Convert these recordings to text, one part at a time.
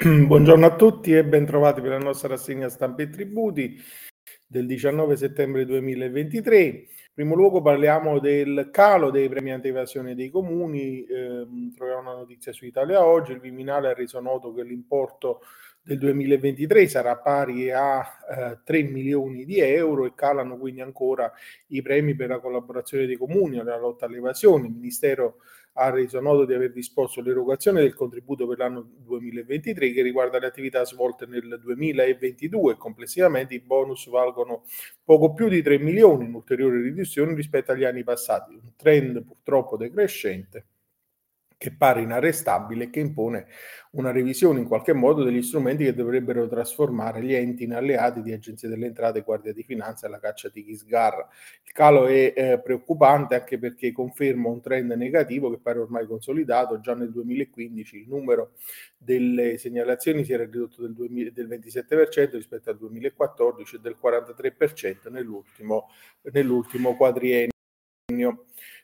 Buongiorno a tutti e bentrovati per la nostra rassegna stampa e tributi del 19 settembre 2023. In primo luogo parliamo del calo dei premi anti-evasione dei comuni, eh, troviamo una notizia su Italia Oggi, il Viminale ha reso noto che l'importo del 2023 sarà pari a eh, 3 milioni di euro e calano quindi ancora i premi per la collaborazione dei comuni alla lotta all'evasione. Il Ministero ha reso noto di aver disposto l'erogazione del contributo per l'anno 2023 che riguarda le attività svolte nel 2022. Complessivamente i bonus valgono poco più di 3 milioni, in ulteriore riduzione rispetto agli anni passati, un trend purtroppo decrescente che pare inarrestabile e che impone una revisione in qualche modo degli strumenti che dovrebbero trasformare gli enti in alleati di Agenzia delle Entrate, Guardia di Finanza e la caccia di Ghisgarra. Il calo è eh, preoccupante anche perché conferma un trend negativo che pare ormai consolidato. Già nel 2015 il numero delle segnalazioni si era ridotto del, 2000, del 27% rispetto al 2014 e del 43% nell'ultimo, nell'ultimo quadriennio.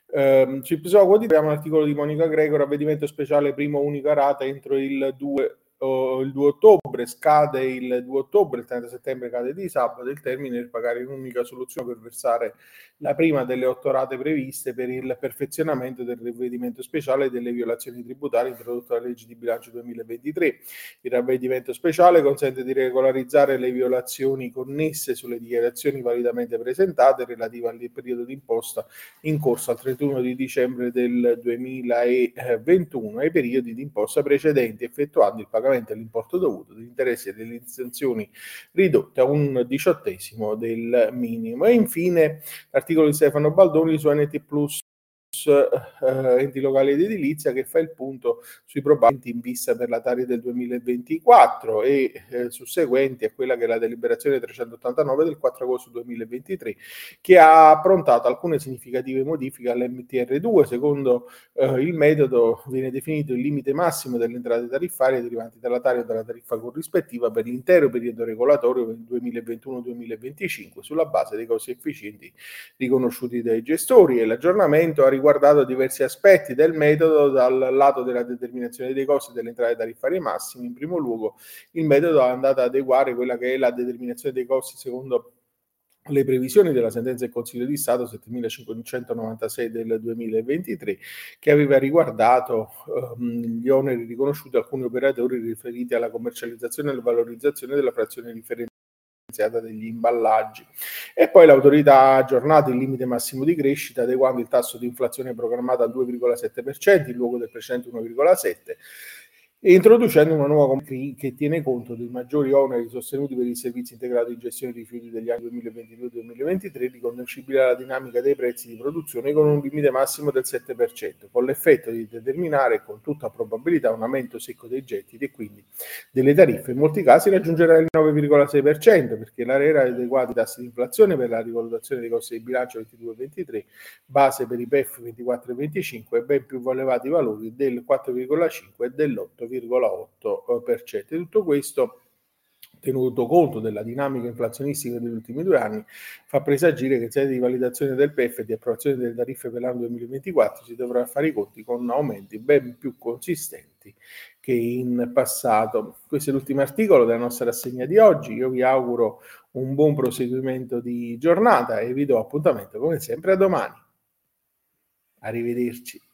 Episodio quotidiano abbiamo un articolo di Monica Greco, ravvedimento speciale prima unica rata entro il 2 uh, il 2 ottobre, scade il 2 ottobre, il 30 settembre cade di sabato il termine per pagare un'unica soluzione per versare la prima delle otto rate previste per il perfezionamento del ravvedimento speciale delle violazioni tributarie introdotto dalla legge di bilancio 2023. Il ravvedimento speciale consente di regolarizzare le violazioni connesse sulle dichiarazioni validamente presentate relative al periodo d'imposta in corso al 31 di dicembre del 2021 e ai periodi d'imposta precedenti effettuando il pagamento pagamento dell'importo dovuto degli interessi e delle sanzioni ridotte a un diciottesimo del minimo. E infine l'articolo di Stefano Baldoni su NT Plus eh, enti locali ed edilizia che fa il punto sui probabili in vista per la Tari del 2024 e eh, susseguenti a quella che è la deliberazione 389 del 4 agosto 2023 che ha approntato alcune significative modifiche all'MTR2 secondo eh, il metodo viene definito il limite massimo delle entrate tariffarie derivanti dalla Tari o dalla tariffa corrispettiva per l'intero periodo regolatorio 2021-2025 sulla base dei costi efficienti riconosciuti dai gestori. E l'aggiornamento ha riguardato diversi aspetti del metodo dal lato della determinazione dei costi delle entrate tariffarie massime. In primo luogo, il metodo è andato ad adeguare quella che è la determinazione dei costi secondo le previsioni della sentenza del Consiglio di Stato 7596 del 2023 che aveva riguardato ehm, gli oneri riconosciuti a alcuni operatori riferiti alla commercializzazione e alla valorizzazione della frazione differenziata degli imballaggi. E poi l'autorità ha aggiornato il limite massimo di crescita adeguando il tasso di inflazione programmato al 2,7% in luogo del precedente 1,7% e introducendo una nuova che tiene conto dei maggiori oneri sostenuti per il servizio integrato di gestione dei rifiuti degli anni 2022-2023 riconducibili alla dinamica dei prezzi di produzione con un limite massimo del 7%, con l'effetto di determinare con tutta probabilità un aumento secco dei gettiti e quindi delle tariffe. In molti casi raggiungerà il 9,6% perché l'ARERA ha adeguato i tassi di inflazione per la rivalutazione dei costi di bilancio 22-23, base per i PEF 24 25 e ben più elevati valori del 4,5 e dell'8,5%. 2,8%. Tutto questo tenuto conto della dinamica inflazionistica degli ultimi due anni, fa presagire che in sede di validazione del PEF e di approvazione delle tariffe per l'anno 2024 si dovrà fare i conti con aumenti ben più consistenti che in passato. Questo è l'ultimo articolo della nostra rassegna di oggi. Io vi auguro un buon proseguimento di giornata e vi do appuntamento come sempre a domani. Arrivederci.